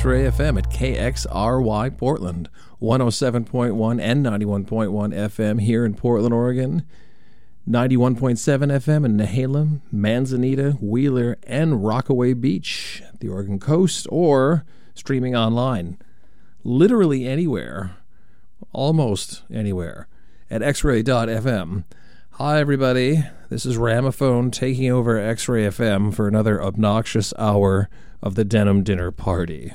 to X Ray FM at KXRY Portland, 107.1 and 91.1 FM here in Portland, Oregon, 91.7 FM in Nehalem, Manzanita, Wheeler, and Rockaway Beach, the Oregon coast, or streaming online. Literally anywhere, almost anywhere, at xray.fm. Hi, everybody. This is Ramaphone taking over X Ray FM for another obnoxious hour of the Denim Dinner Party.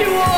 you.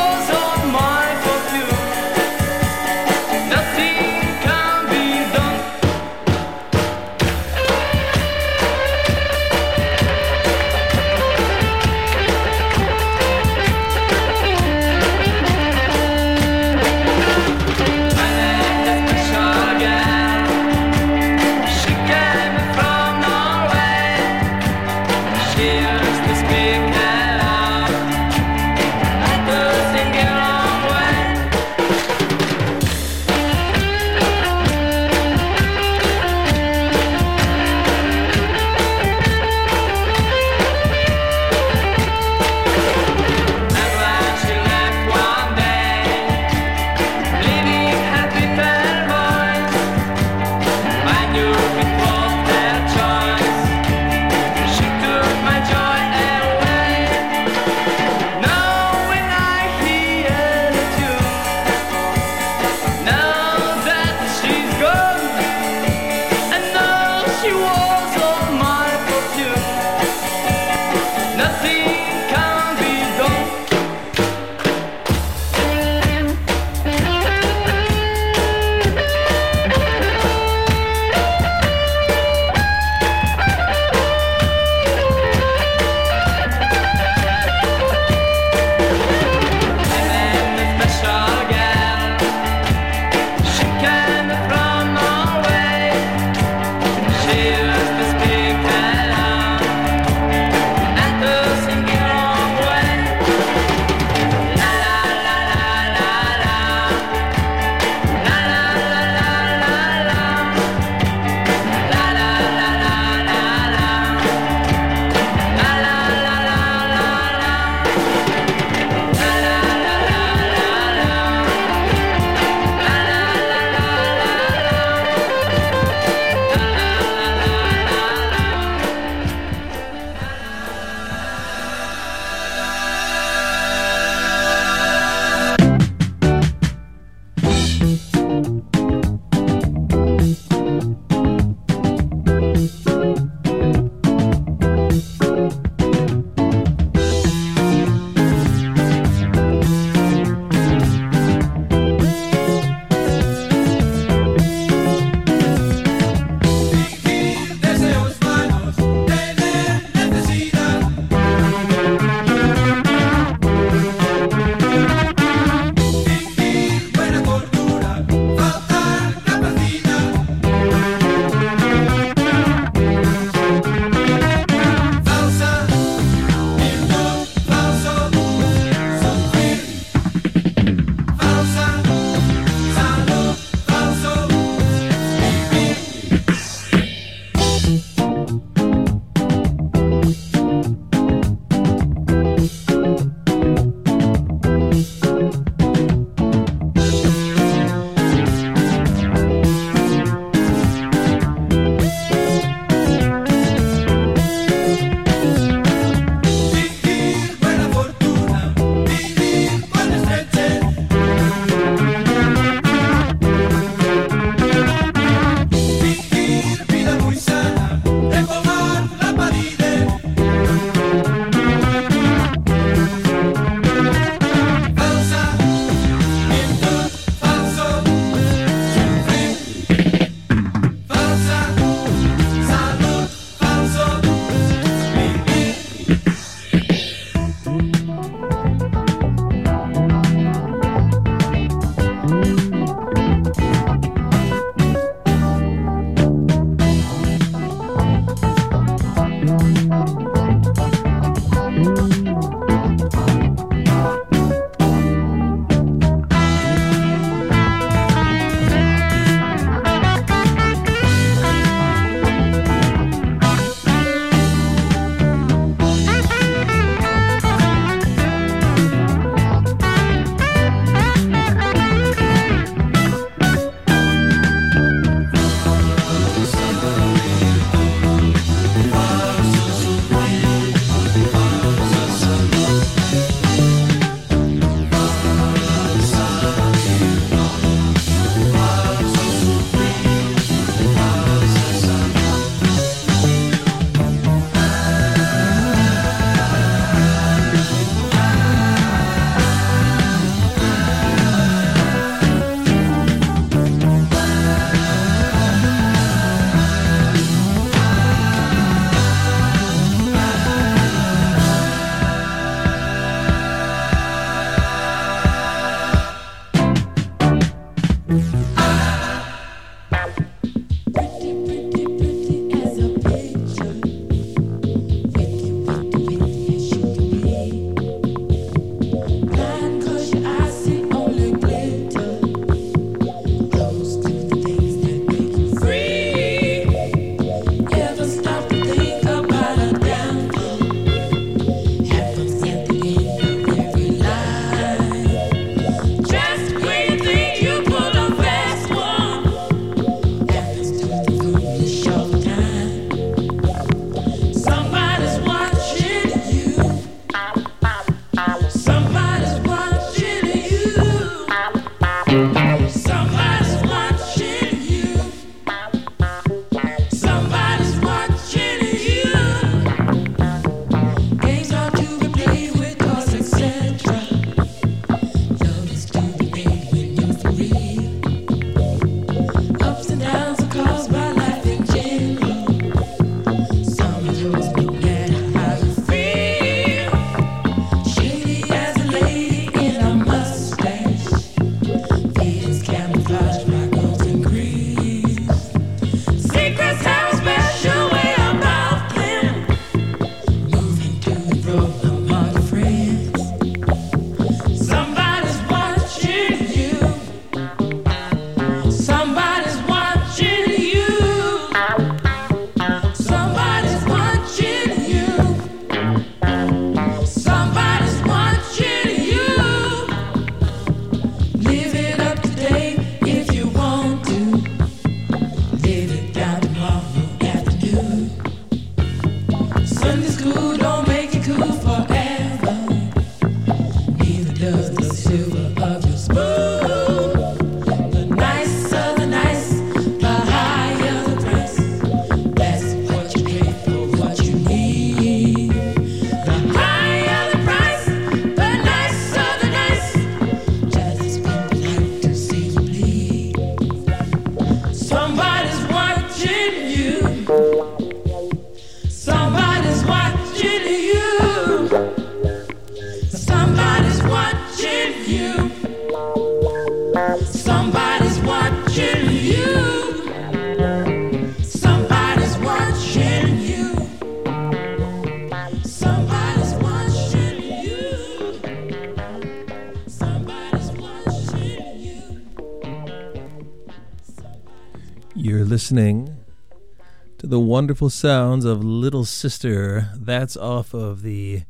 Wonderful sounds of Little Sister. That's off of the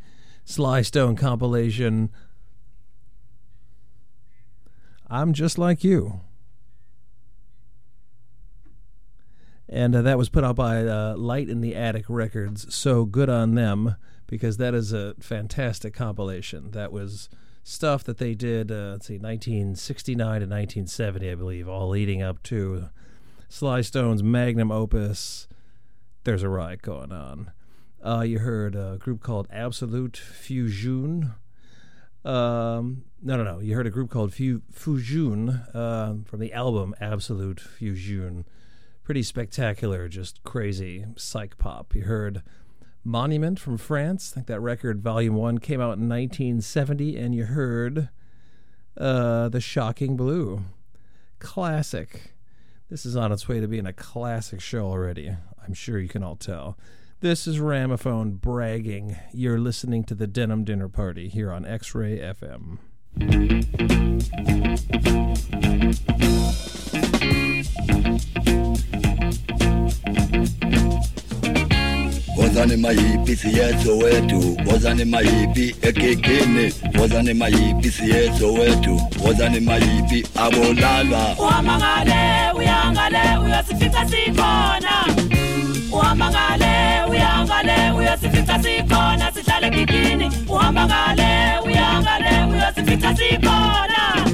Sly Stone compilation. I'm just like you. And uh, that was put out by uh, Light in the Attic Records. So good on them because that is a fantastic compilation. That was stuff that they did, uh, let's see, 1969 to 1970, I believe, all leading up to Sly Stone's magnum opus. There's a riot going on. Uh, you heard a group called Absolute Fusion. Um, no, no, no. You heard a group called Fu- Fusioon uh, from the album Absolute Fusion. Pretty spectacular, just crazy psych pop. You heard Monument from France. I think that record, Volume 1, came out in 1970, and you heard uh, The Shocking Blue. Classic. This is on its way to being a classic show already. I'm sure you can all tell. This is Ramaphone bragging. You're listening to the Denim Dinner Party here on X Ray FM. wozani mayipi siyeso wetu wozani mayipi ekekeni wozani mayipi siyeso wetu wozani mayipi abolalwa uhamba ngale uyangale uyosifika sikhona uhamba ngale uyangale uyosifika sikhona sihlale kikini uhamba ngale uyangale uyosifika sikhona.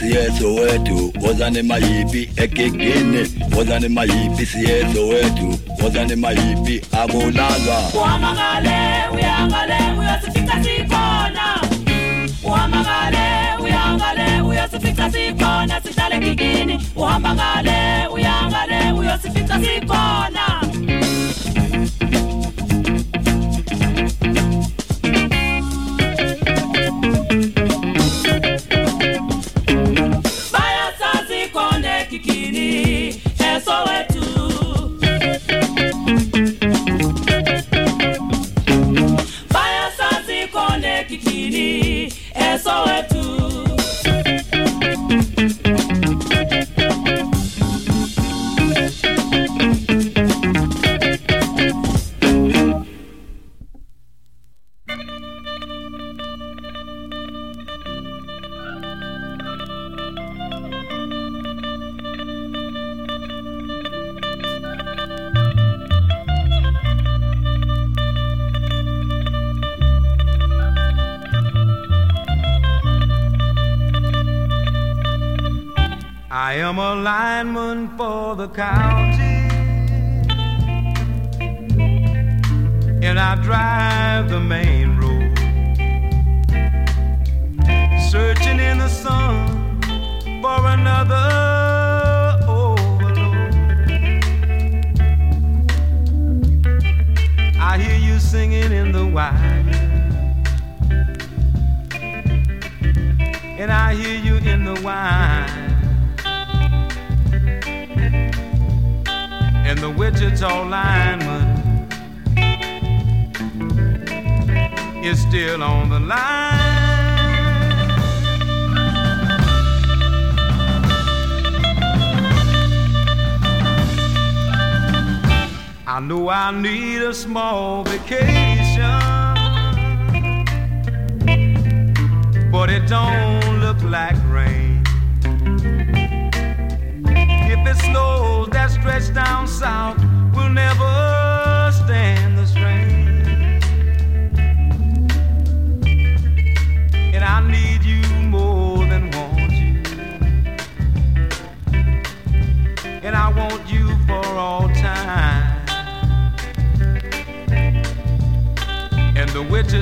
siyeso wethu wozane mayipi egegene wozane mayipi siyeso wethu wozane mayipi akulalwa. Uhamangale uyangale uyosifica sikhona. Uhamangale uyangale uyosifica sikhona. Sihlale kikini uhamba ngale uyangale uyosifica sikhona.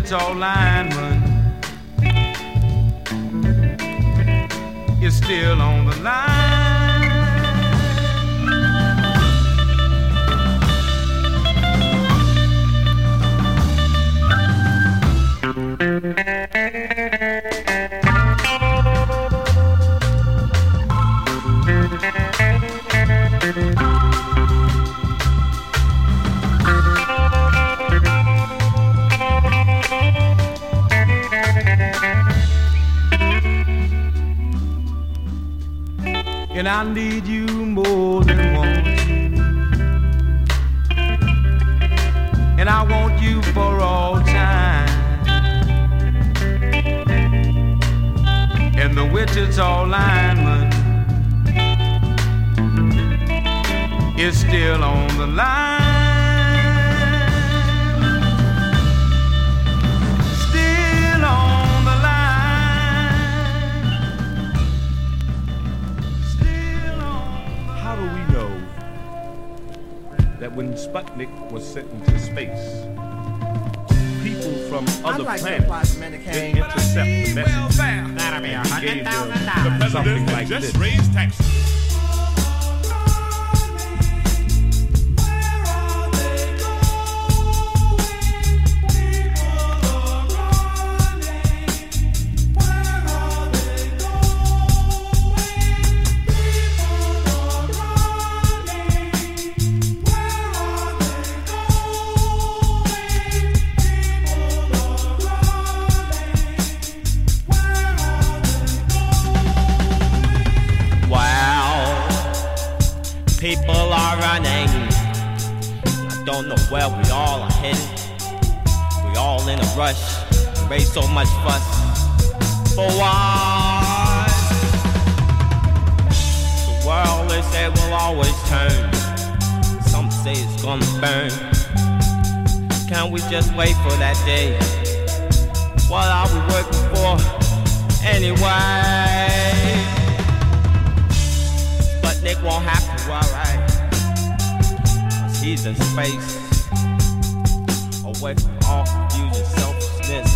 Wichita lineman don't know where we all are headed. We all in a rush, raise so much fuss for what? The world they say will always turn. Some say it's gonna burn. Can't we just wait for that day? What are we working for anyway? But Nick won't have to worry. He's in space. Away from all confusion, selfishness,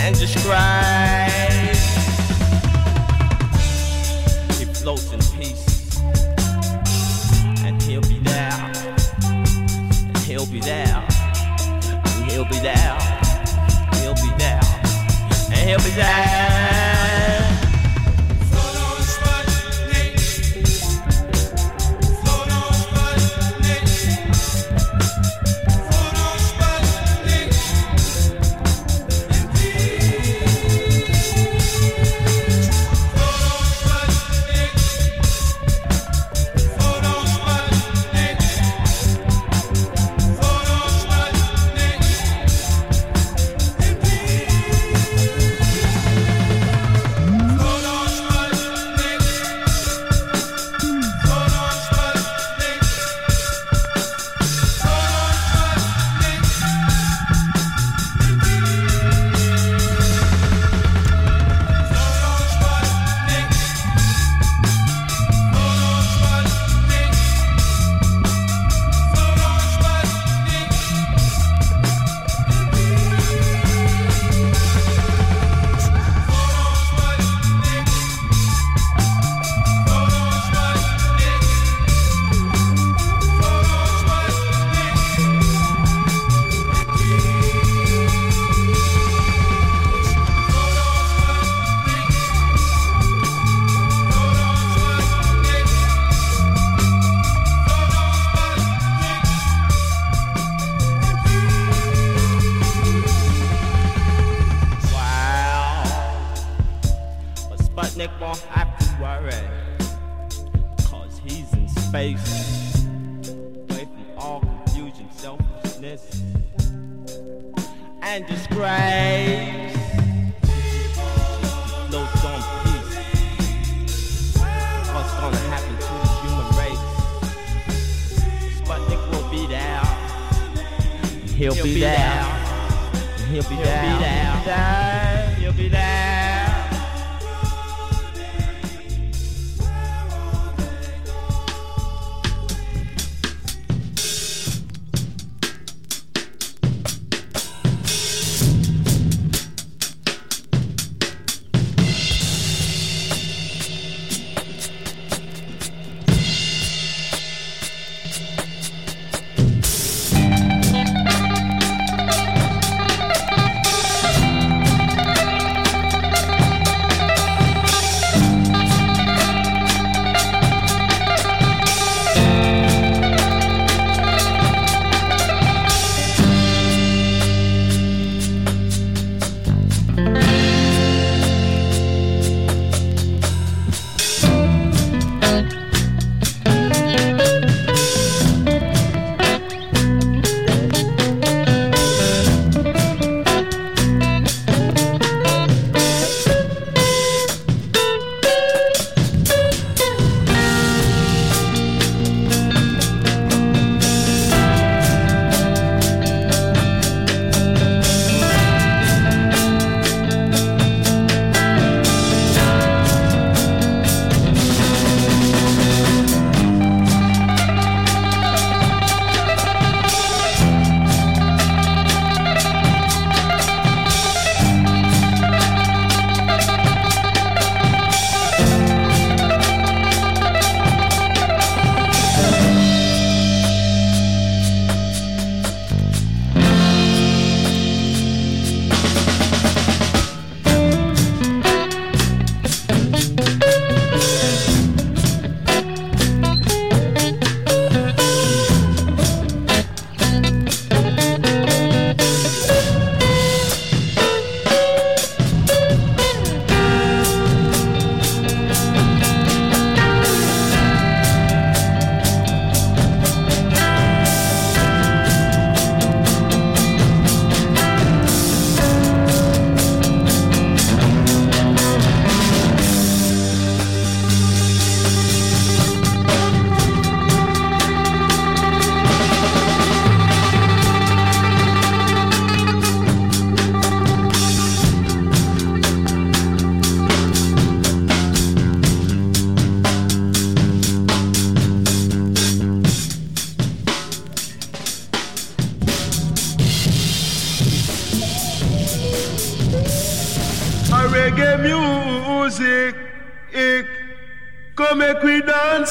and disgrace. He floats in peace. And he'll be there. And he'll be there. And he'll be there. He'll be there. And he'll be there.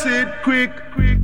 It quick, quick.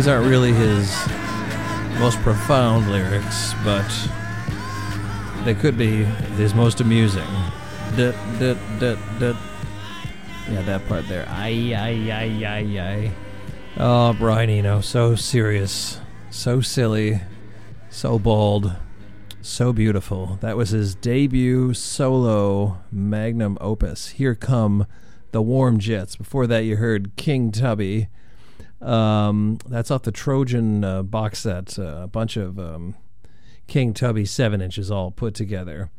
These aren't really his most profound lyrics, but they could be his most amusing. Dut, dut, dut, dut. Yeah, that part there. Ay, ay, ay, ay, ay. Oh, Brian Eno, so serious, so silly, so bold, so beautiful. That was his debut solo magnum opus. Here come the Warm Jets. Before that, you heard King Tubby. Um, that's off the Trojan uh, box set. Uh, a bunch of um, King Tubby seven inches all put together.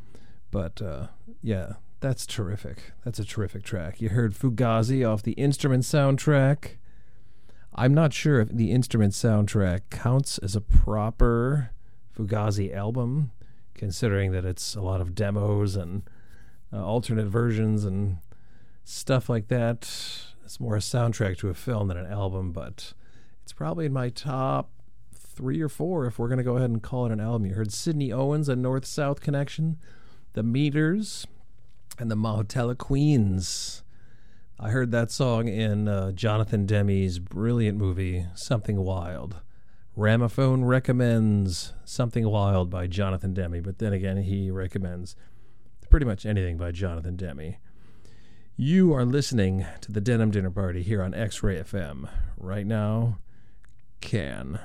But uh, yeah, that's terrific. That's a terrific track. You heard Fugazi off the instrument soundtrack. I'm not sure if the instrument soundtrack counts as a proper Fugazi album, considering that it's a lot of demos and uh, alternate versions and stuff like that. It's more a soundtrack to a film than an album, but it's probably in my top three or four if we're going to go ahead and call it an album. You heard Sidney Owens and North South Connection, The Meters, and the Mahotella Queens. I heard that song in uh, Jonathan Demme's brilliant movie, Something Wild. Ramophone recommends Something Wild by Jonathan Demme, but then again, he recommends pretty much anything by Jonathan Demme. You are listening to the Denim Dinner Party here on X Ray FM. Right now, can.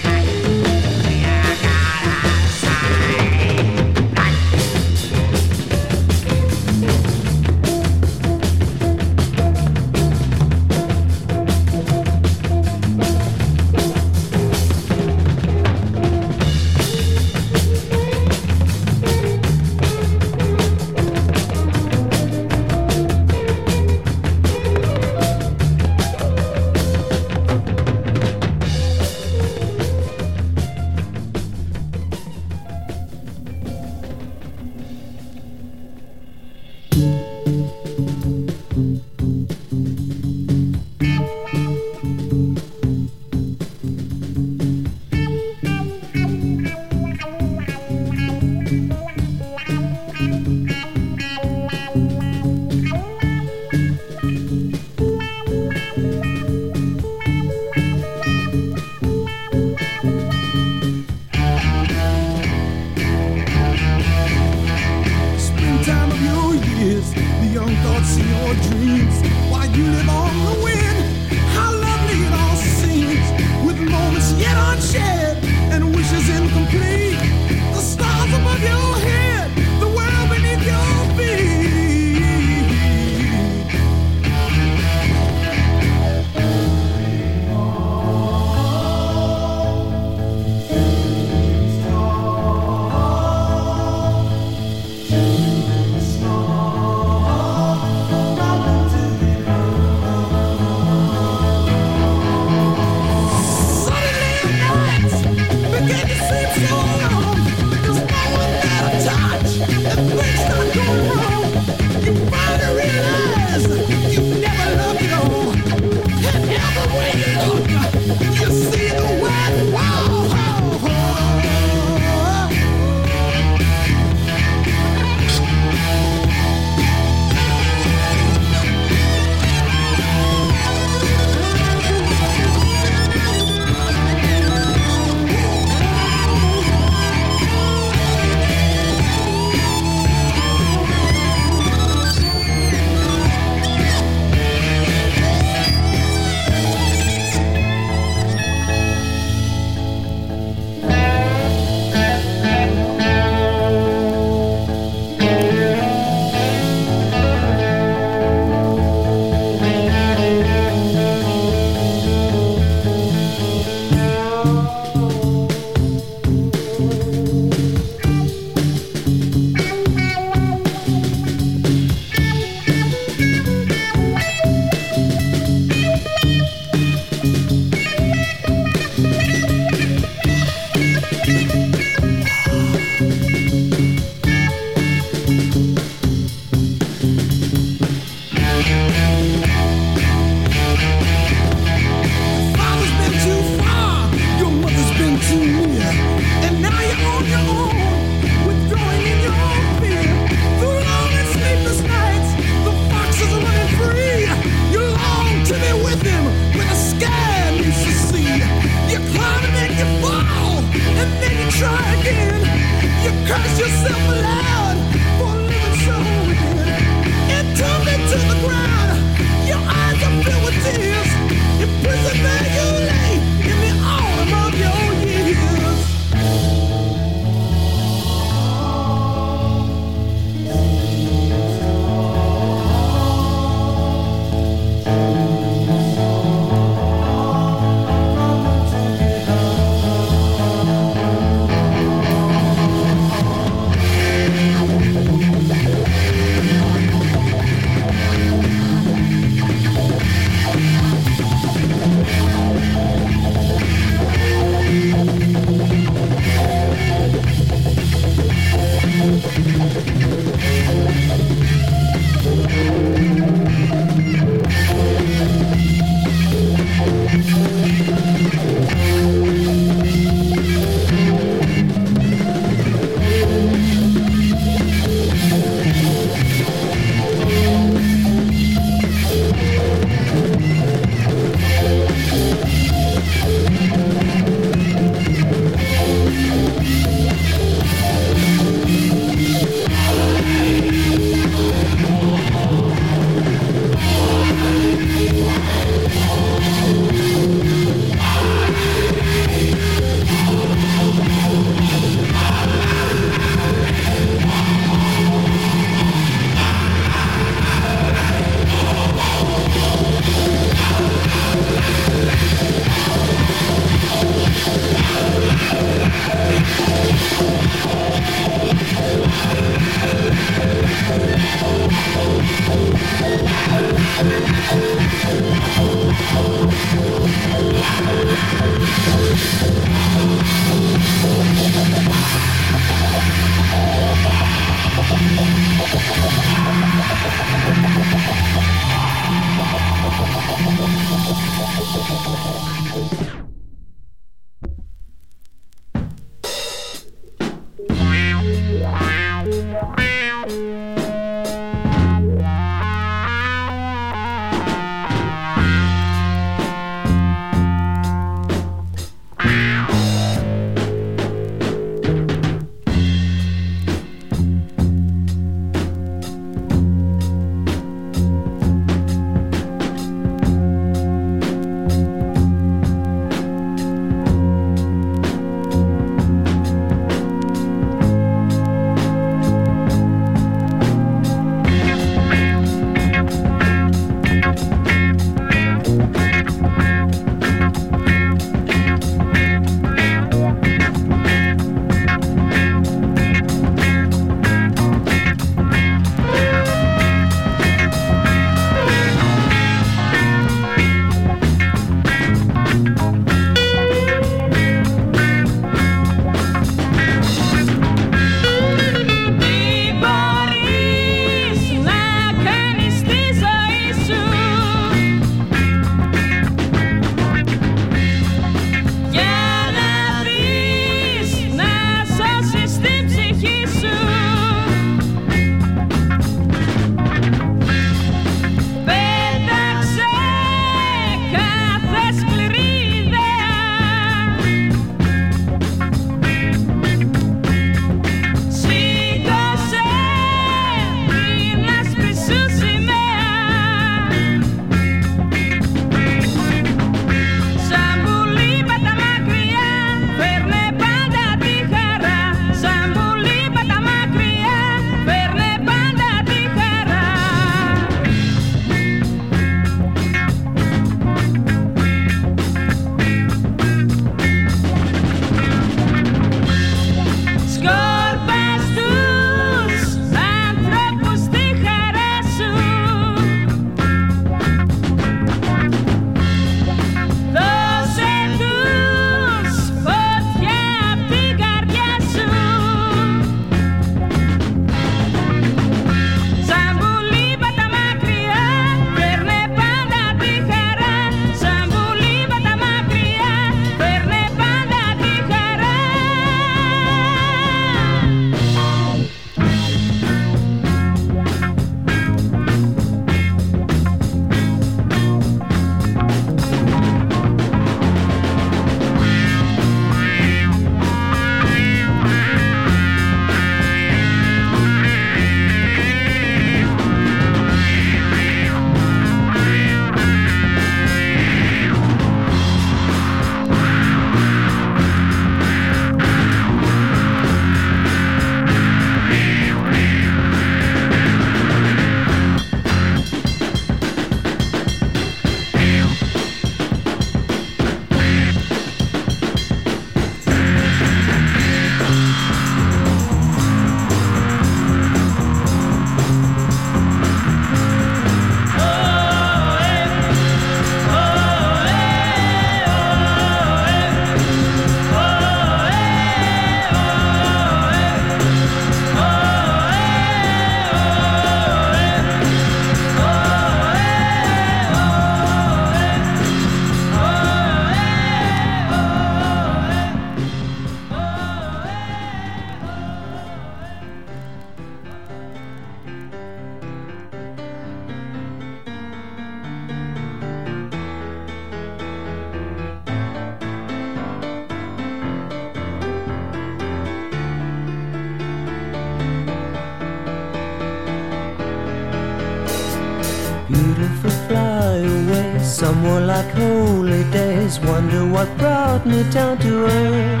me down to earth.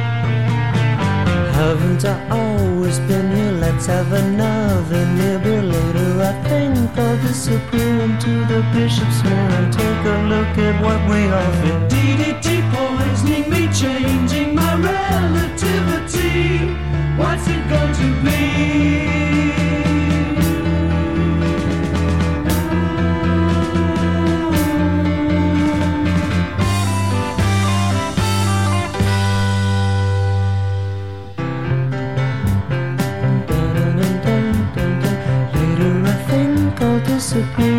Haven't I always been here? Let's have another nibble later. I think I'll disappear into the bishop's mirror and take a look at what we offer. Dee disappear.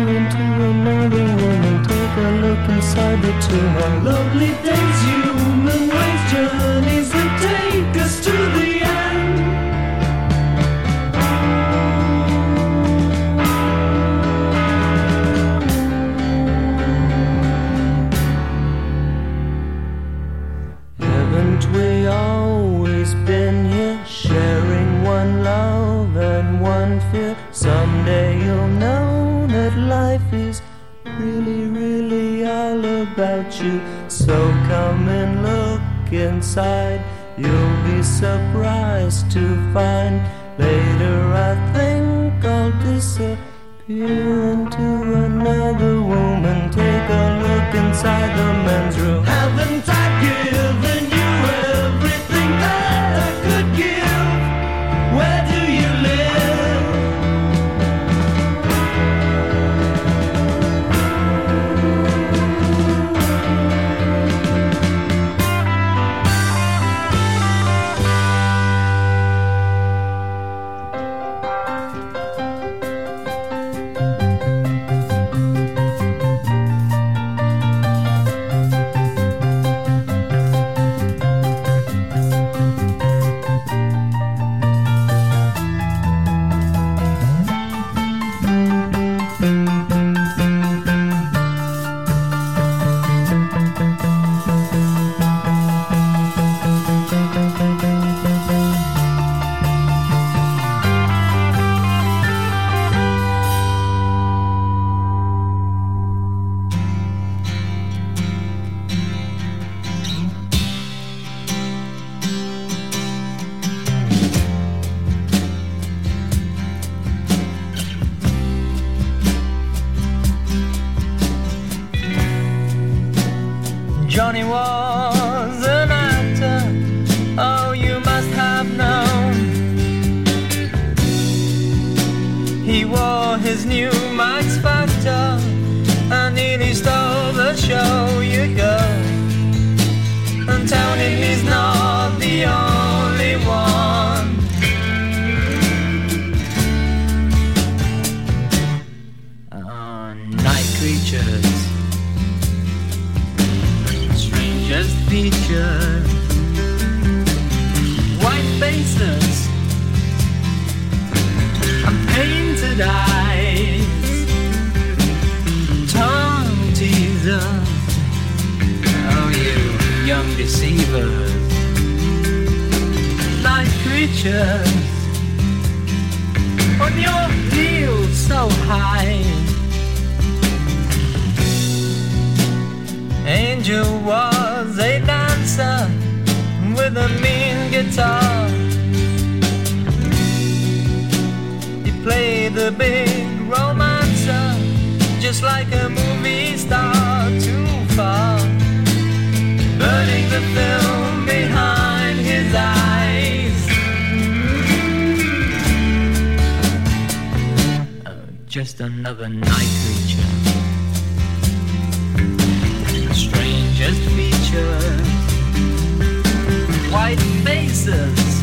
pictures on your field so high. Angel was a dancer with a mean guitar. He played the big romancer just like a movie star too far, burning the film behind. just another night creature. Strangest features, white faces.